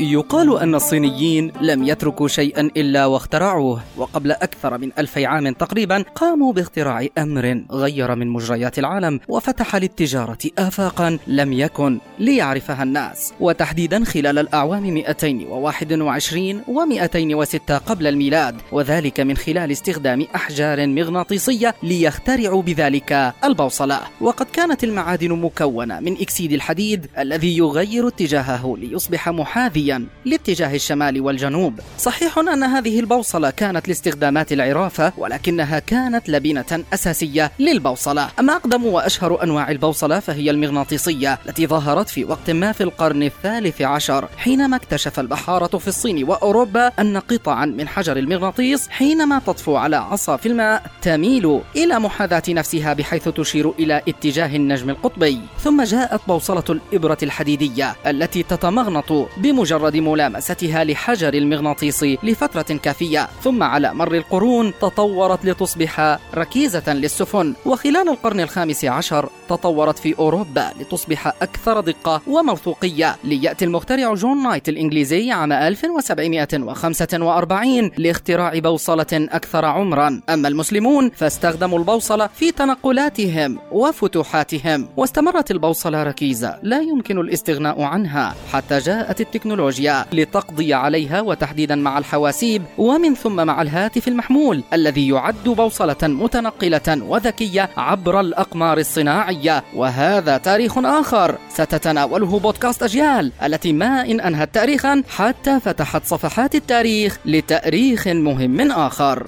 يقال أن الصينيين لم يتركوا شيئا إلا واخترعوه وقبل أكثر من ألفي عام تقريبا قاموا باختراع أمر غير من مجريات العالم وفتح للتجارة آفاقا لم يكن ليعرفها الناس. وتحديدا خلال الأعوام 221 و 206 قبل الميلاد وذلك من خلال استخدام أحجار مغناطيسية ليخترعوا بذلك البوصلة. وقد كانت المعادن مكونة من إكسيد الحديد الذي يغير اتجاهه ليصبح محاذيا لاتجاه الشمال والجنوب. صحيح أن هذه البوصلة كانت لاستخدامات العرافة ولكنها كانت لبنة أساسية للبوصلة. أما أقدم وأشهر أنواع البوصلة فهي المغناطيسية التي ظهرت في وقت ما في القرن الثالث عشر حينما اكتشف البحارة في الصين وأوروبا أن قطعا من حجر المغناطيس حينما تطفو على عصا في الماء تميل إلى محاذاة نفسها بحيث تشير إلى اتجاه النجم القطبي. ثم جاءت بوصلة الإبرة الحديدية التي تتمغنط بمجرد بمجرد ملامستها لحجر المغناطيس لفترة كافية ثم على مر القرون تطورت لتصبح ركيزة للسفن. وخلال القرن الخامس عشر تطورت في أوروبا لتصبح أكثر دقة وموثوقية. ليأتي المخترع جون نايت الإنجليزي عام 1745 لاختراع بوصلة أكثر عمرا. أما المسلمون فاستخدموا البوصلة في تنقلاتهم وفتوحاتهم. واستمرت البوصلة ركيزة لا يمكن الاستغناء عنها. حتى جاءت التكنولوجيا. التكنولوجيا لتقضي عليها وتحديدا مع الحواسيب ومن ثم مع الهاتف المحمول الذي يعد بوصلة متنقلة وذكية عبر الأقمار الصناعية. وهذا تاريخ آخر. ستتناوله بودكاست أجيال التي ما إن أنهت تاريخا حتى فتحت صفحات التاريخ لتأريخ مهم آخر.